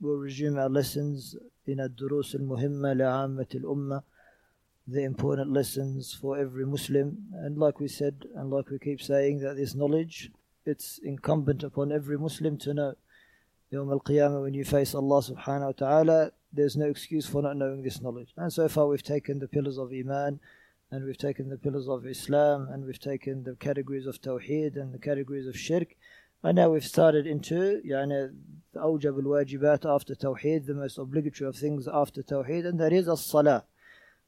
We'll resume our lessons in Ad-Durus al-Muhimma al-Ummah, the important lessons for every Muslim. And like we said, and like we keep saying, that this knowledge, it's incumbent upon every Muslim to know. Yawm al-Qiyamah, when you face Allah subhanahu wa ta'ala, there's no excuse for not knowing this knowledge. And so far we've taken the pillars of Iman, and we've taken the pillars of Islam, and we've taken the categories of Tawheed and the categories of Shirk. and now we've started into يعني أوجب الواجبات after Tawheed, the most obligatory of things after Tawheed, and that is as-salah.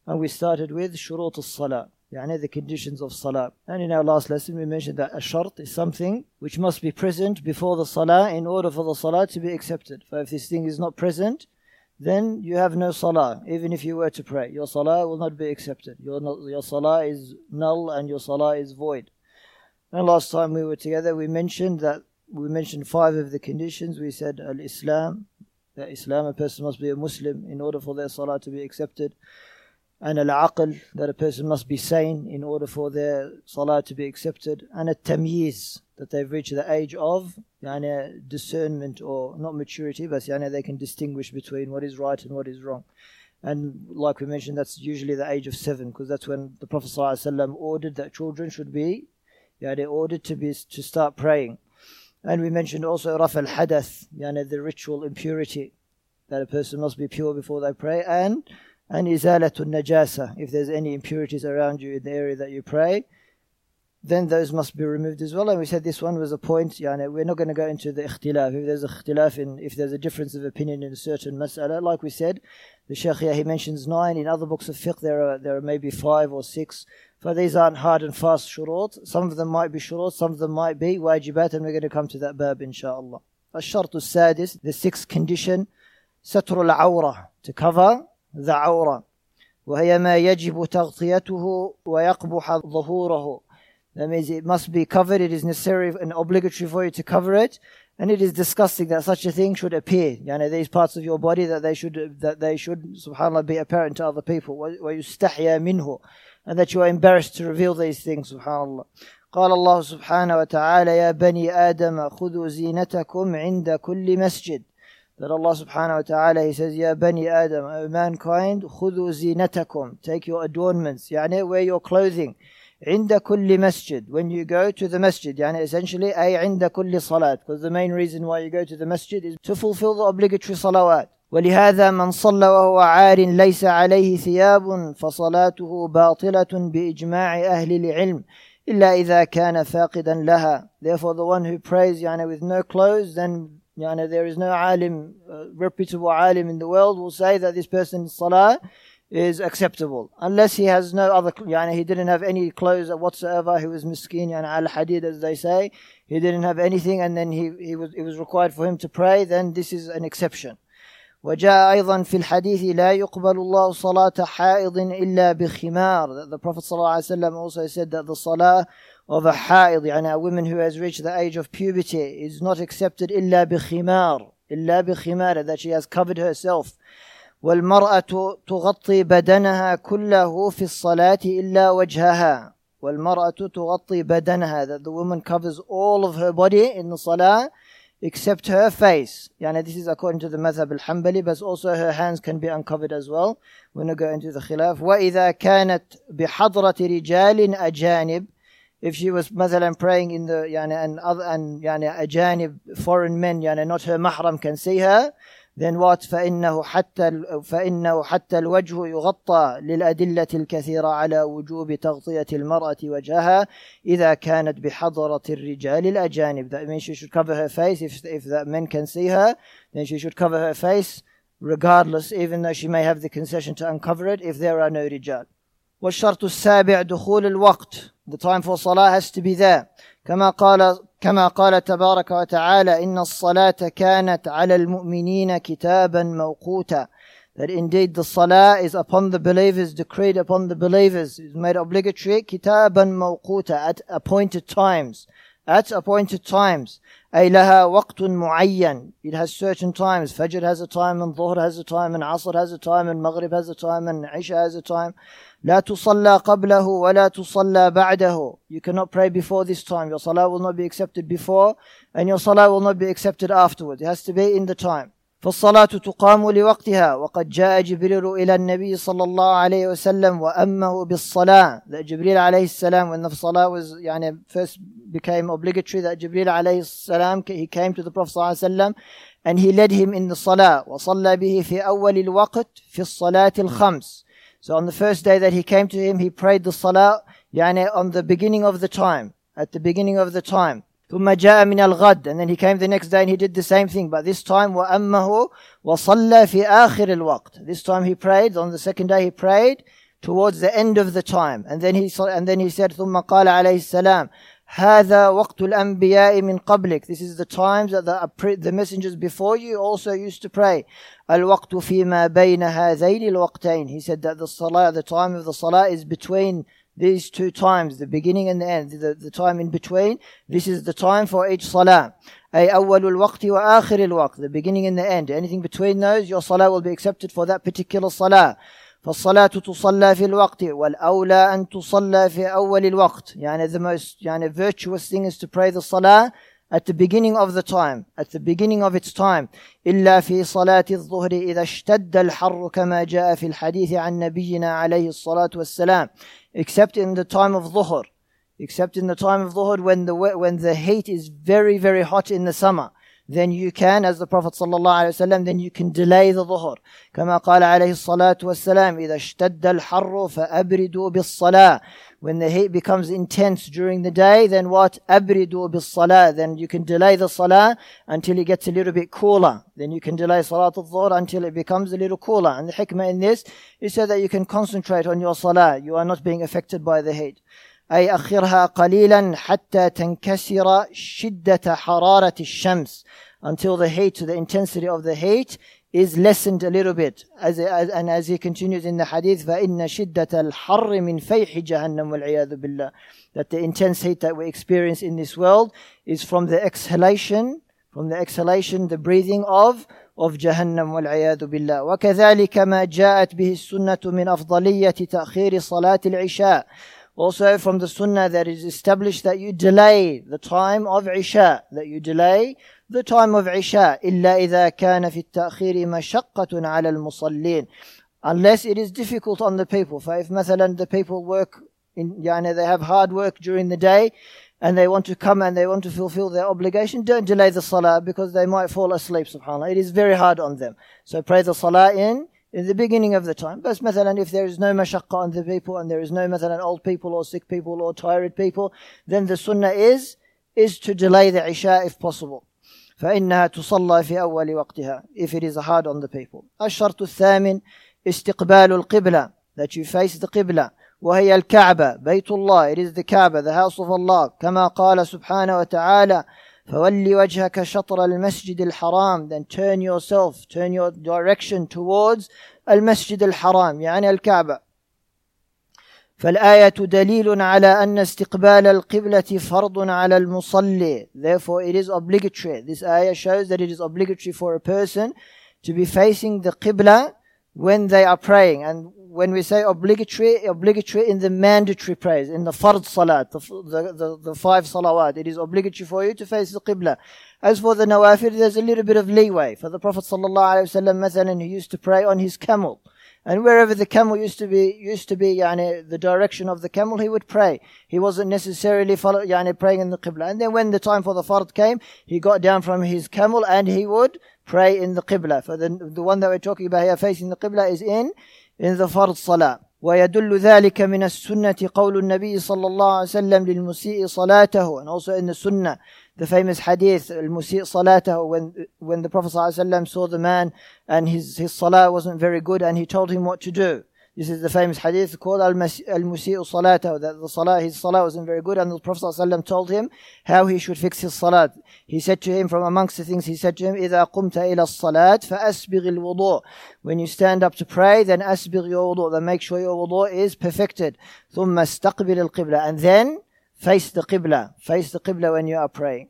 And we started with shurut as-salah, يعني the conditions of salah. And in our last lesson we mentioned that a shart is something which must be present before the salah in order for the salah to be accepted. For if this thing is not present, then you have no salah, even if you were to pray. Your salah will not be accepted. Your, your salah is null and your salah is void. And last time we were together, we mentioned that we mentioned five of the conditions. We said Al Islam, that Islam, a person must be a Muslim in order for their salah to be accepted. And Al Aql, that a person must be sane in order for their salah to be accepted. And Al Tamyiz, that they've reached the age of yani, discernment or not maturity, but yani, they can distinguish between what is right and what is wrong. And like we mentioned, that's usually the age of seven, because that's when the Prophet ﷺ ordered that children should be, they ordered to be to start praying. And we mentioned also Raf al Hadath, yani the ritual impurity, that a person must be pure before they pray, and and Izalatul Najasa, if there's any impurities around you in the area that you pray, then those must be removed as well. And we said this one was a point, yani we're not going to go into the ikhtilaf. If there's a ikhtilaf in, if there's a difference of opinion in a certain mas'ala, like we said, the Shaykh here, he mentions nine. In other books of fiqh, there are, there are maybe five or six. For these aren't hard and fast shurut. Some of them might be shurut, some of them might be wajibat, and we're going to come to that bab inshallah. الشرط السادس, the sixth condition, ستر العورة, to cover the عورة. وهي ما يجب تغطيته ويقبح ظهوره. That means it must be covered, it is necessary and obligatory for you to cover it, and it is disgusting that such a thing should appear. Yani these parts of your body that they should that they should subhanallah be apparent to other people. ويستحيا منه and that you are embarrassed to reveal these things subhanallah قال الله سبحانه وتعالى يا بني آدم خذوا زينتكم عند كل مسجد that Allah subhanahu wa ta'ala he says يا بني آدم O mankind خذوا زينتكم take your adornments يعني wear your clothing عند كل مسجد when you go to the masjid يعني essentially أي عند كل صلاة because the main reason why you go to the masjid is to fulfill the obligatory salawat ولهذا من صلى وهو عار ليس عليه ثياب فصلاته باطلة بإجماع أهل العلم إلا إذا كان فاقدا لها therefore the one who prays يعني with no clothes then يعني there is no alim uh, reputable alim in the world will say that this person's salah is acceptable unless he has no other يعني he didn't have any clothes whatsoever he was miskin يعني al hadid as they say he didn't have anything and then he, he was it was required for him to pray then this is an exception وجاء أيضا في الحديث لا يقبل الله صلاة حائض إلا بخمار The Prophet ﷺ also said that the salah of a حائض يعني a woman who has reached the age of puberty is not accepted إلا بخمار إلا بخمار that she has covered herself والمرأة تغطي بدنها كله في الصلاة إلا وجهها والمرأة تغطي بدنها that the woman covers all of her body in the salah except her face. Yani this is according to the madhab al-Hanbali, but also her hands can be uncovered as well. We're going to go into the khilaf. وَإِذَا كَانَتْ بِحَضْرَةِ رِجَالٍ أَجَانِبٍ If she was مثلا praying in the يعني and other and يعني أجانب foreign men يعني not her mahram can see her then what فإنه حتى فإنه حتى الوجه يغطى للأدلة الكثيرة على وجوب تغطية المرأة وجهها إذا كانت بحضرة الرجال الأجانب that means she should cover her face if, if that men can see her then she should cover her face regardless even though she may have the concession to uncover it if there are no رجال والشرط السابع دخول الوقت the time for salah has to be there كما قال كما قال تبارك وتعالى إن الصلاة كانت على المؤمنين كتابا موقوتا that indeed the salah is upon the believers, decreed upon the believers, is made obligatory, kitaban mawquta, at appointed times. At appointed times. أي لها وقت معين. It has certain times. Fajr has a time, and Dhuhr has a time, and Asr has a time, and Maghrib has a time, and Isha has a time. لا تصلى قبله ولا تصلى بعده. You cannot pray before this time. Your salah will not be accepted before, and your salah will not be accepted afterwards. It has to be in the time. فالصلاة تقام لوقتها وقد جاء جبريل إلى النبي صلى الله عليه وسلم وأمه بالصلاة that Jibril عليه السلام when the salah was يعني first became obligatory that Jibril عليه السلام he came to the Prophet صلى الله عليه وسلم and he led him in the salah وصلى به في أول الوقت في الصلاة الخمس so on the first day that he came to him he prayed the salah يعني on the beginning of the time at the beginning of the time ثم جاء من الغد and then he came the next day and he did the same thing but this time وأمه وصلى في آخر الوقت this time he prayed on the second day he prayed towards the end of the time and then he and then he said ثم قال عليه السلام هذا وقت الأنبياء من قبلك this is the times that the, the messengers before you also used to pray الوقت فيما بين هذين الوقتين he said that the salah the time of the salah is between these two times, the beginning and the end, the, the time in between, this is the time for each salah. أي أول الوقت وآخر الوقت, the beginning and the end. Anything between those, your salah will be accepted for that particular salah. فالصلاة تصلى في الوقت والأولى أن تصلى في أول الوقت يعني the most يعني virtuous thing is to pray the salah at the beginning of the time at the beginning of its time إلا في صلاة الظهر إذا اشتد الحر كما جاء في الحديث عن نبينا عليه الصلاة والسلام except in the time of dhuhr except in the time of dhuhr when the when the heat is very very hot in the summer then you can as the prophet sallallahu alaihi wasallam then you can delay the dhuhr كما قال عليه الصلاة والسلام إذا اشتد الحر فأبردوا بالصلاة when the heat becomes intense during the day then what أبردوا بالصلاة then you can delay the salah until it gets a little bit cooler then you can delay salat al-dhuhr until it becomes a little cooler and the hikmah in this is so that you can concentrate on your salah you are not being affected by the heat أي أخرها قليلا حتى تنكسر شدة حرارة الشمس until the heat, the intensity of the heat is lessened a little bit. As, as, and as he continues in the hadith, فَإِنَّ شِدَّةَ الْحَرِّ مِنْ فَيْحِ جَهَنَّمْ وَالْعِيَاذُ بِاللَّهِ That the intense heat that we experience in this world is from the exhalation, from the exhalation, the breathing of of جهنم والعياذ بالله وكذلك ما جاءت به السنة من أفضلية تأخير صلاة العشاء also from the sunnah that is established that you delay the time of Isha, that you delay the time of Isha, إلا إذا كان في التأخير مشقة على المصلين. Unless it is difficult on the people. For if مثلا the people work in, يعني they have hard work during the day and they want to come and they want to fulfill their obligation, don't delay the salah because they might fall asleep, subhanAllah. It is very hard on them. So pray the salah in in the beginning of the time. But مثلا if there is no mashaqqa on the people and there is no مثلا old people or sick people or tired people, then the sunnah is is to delay the Isha if possible. فإنها تصلى في أول وقتها if it is hard on the people. الشرط الثامن استقبال القبلة that you face the قبلة وهي الكعبة بيت الله it is the Kaaba the house of Allah كما قال سبحانه وتعالى فول وجهك شطر المسجد الحرام then turn yourself turn your direction towards المسجد الحرام يعني الكعبة فالآية دليل على أن استقبال القبلة فرض على المصلي therefore it is obligatory this ayah shows that it is obligatory for a person to be facing the qibla when they are praying and when we say obligatory, obligatory in the mandatory prayers, in the fard salat, the, the, the, the, five salawat, it is obligatory for you to face the qibla. As for the nawafil, there's a little bit of leeway. For the Prophet sallallahu wasallam, he used to pray on his camel. And wherever the camel used to be, used to be, yani, the direction of the camel, he would pray. He wasn't necessarily follow, yani, praying in the qibla. And then when the time for the fard came, he got down from his camel and he would pray in the qibla. For the, the one that we're talking about here facing the qibla is in in the فرض صلاة ويدل ذلك من السنة قول النبي صلى الله عليه وسلم للمسيء صلاته and also in the sunnah the famous hadith المسيء صلاته when when the Prophet صلى الله عليه وسلم saw the man and his his salah wasn't very good and he told him what to do This is the famous hadith called Al-Musi'u Salata, that the salah, his salah wasn't very good, and the Prophet ﷺ told him how he should fix his salat. He said to him, from amongst the things he said to him, إِذَا قُمْتَ إِلَى الصَّلَاةِ فَأَسْبِغِ الْوُضُوء When you stand up to pray, then أسبغ your wudu, then make sure your wudu is perfected. ثُمَّ اسْتَقْبِلِ الْقِبْلَةِ And then, face the qibla. Face the qibla when you are praying.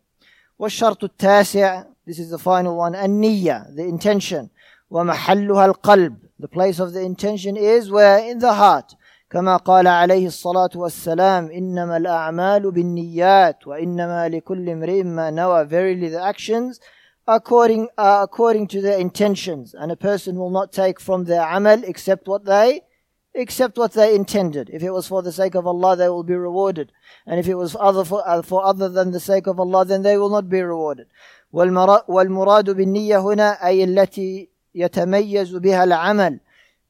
والشرط التاسع This is the final one. النية, the intention. ومحلها القلب the place of the intention is where in the heart كما قال عليه الصلاة والسلام إنما الأعمال بالنيات وإنما لكل امرئ ما نوى verily the actions according uh, according to their intentions and a person will not take from their amal except what they except what they intended if it was for the sake of Allah they will be rewarded and if it was other for, uh, for other than the sake of Allah then they will not be rewarded والمراد بالنية هنا أي التي يتميز بها العمل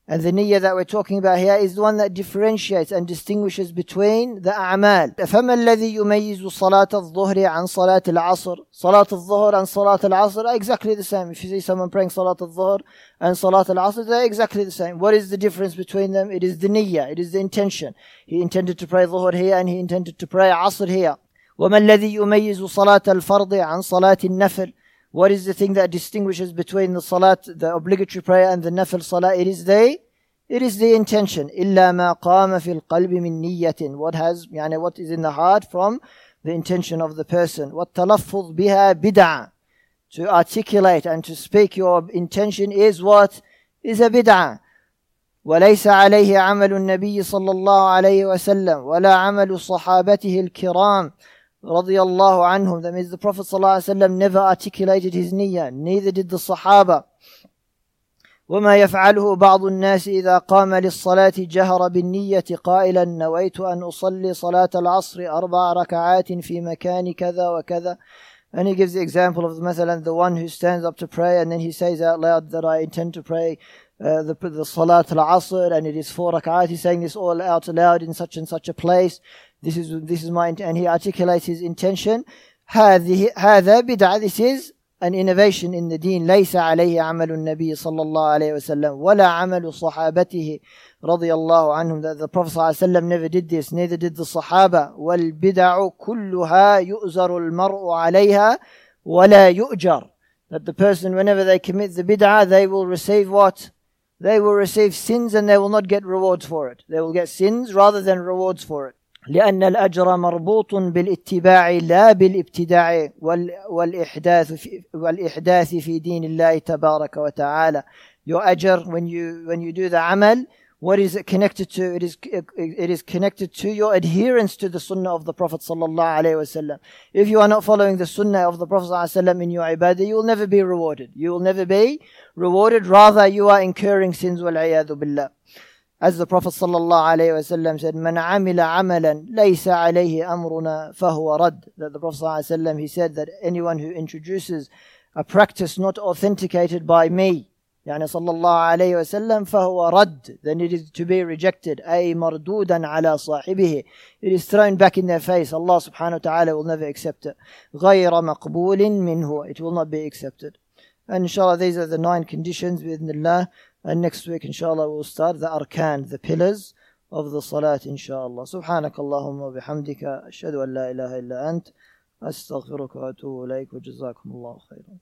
and the niyyah that we're talking about here is the one that differentiates and distinguishes between the a'mal. فما الذي يميز صلاة الظهر عن صلاة العصر؟ صلاة الظهر and صلاة العصر are exactly the same. If you see someone praying صلاة الظهر and صلاة العصر, they're exactly the same. What is the difference between them? It is the niyyah, it is the intention. He intended to pray ظهر here and he intended to pray عصر here. وما الذي يميز صلاة الفرض عن صلاة النفل؟ What is the thing that distinguishes between the salat, the obligatory prayer and the nafil salah? It is the, it is the intention. إلا ما قام في القلب من نية. What has, يعني what is in the heart from the intention of the person. والتلفظ بها بدعة. To articulate and to speak your intention is what? Is a bid'ah. وليس عليه عمل النبي صلى الله عليه وسلم ولا عمل صحابته الكرام radiallahu anhum. That means the Prophet ﷺ never articulated his niyyah, neither did the Sahaba. وما يفعله بعض الناس إذا قام للصلاة جهر بالنية قائلا نويت أن أصلي صلاة العصر أربع ركعات في مكان كذا وكذا and he gives the example of مثلا the one who stands up to pray and then he says out loud that I intend to pray uh, the, the Salat al-Asr and it is four rak'at. He's saying this all out loud in such and such a place. This is this is my and he articulates his intention. هذه هذا بدعة. This is an innovation in the deen. ليس عليه عمل النبي صلى الله عليه وسلم ولا عمل صحابته رضي الله عنهم. That the Prophet صلى الله عليه وسلم never did this. Neither did the Sahaba. والبدع كلها يؤزر المرء عليها ولا يؤجر. That the person, whenever they commit the bid'ah, they will receive what? They will receive sins and they will not get rewards for it. They will get sins rather than rewards for it. لأن الأجر مربوط بالاتباع لا بالابتداع والإحداث في والإحداث في دين الله تبارك وتعالى. Your ajr when you when you do the amal, what is it connected to? It is it is connected to your adherence to the sunnah of the Prophet sallallahu alaihi wasallam. If you are not following the sunnah of the Prophet sallallahu alaihi wasallam in your ibadah, you will never be rewarded. You will never be rewarded. Rather, you are incurring sins. Wal billah. As the Prophet ﷺ said, "Man amila amalan laysa alayhi amruna fahuwa rad." That the Prophet ﷺ he said that anyone who introduces a practice not authenticated by me, يعني صلى الله عليه وسلم فهو رد then it is to be rejected أي مردودا على صاحبه it is thrown back in their face Allah subhanahu wa ta'ala will never accept it غير مقبول منه it will not be accepted and inshallah these are the nine conditions بإذن الله And next week, inshallah, we'll start the arkan, the pillars of the salat, inshallah. سبحانك اللهم وبحمدك أشهد أن لا إله إلا أنت أستغفرك وأتوب إليك وجزاكم الله خيرا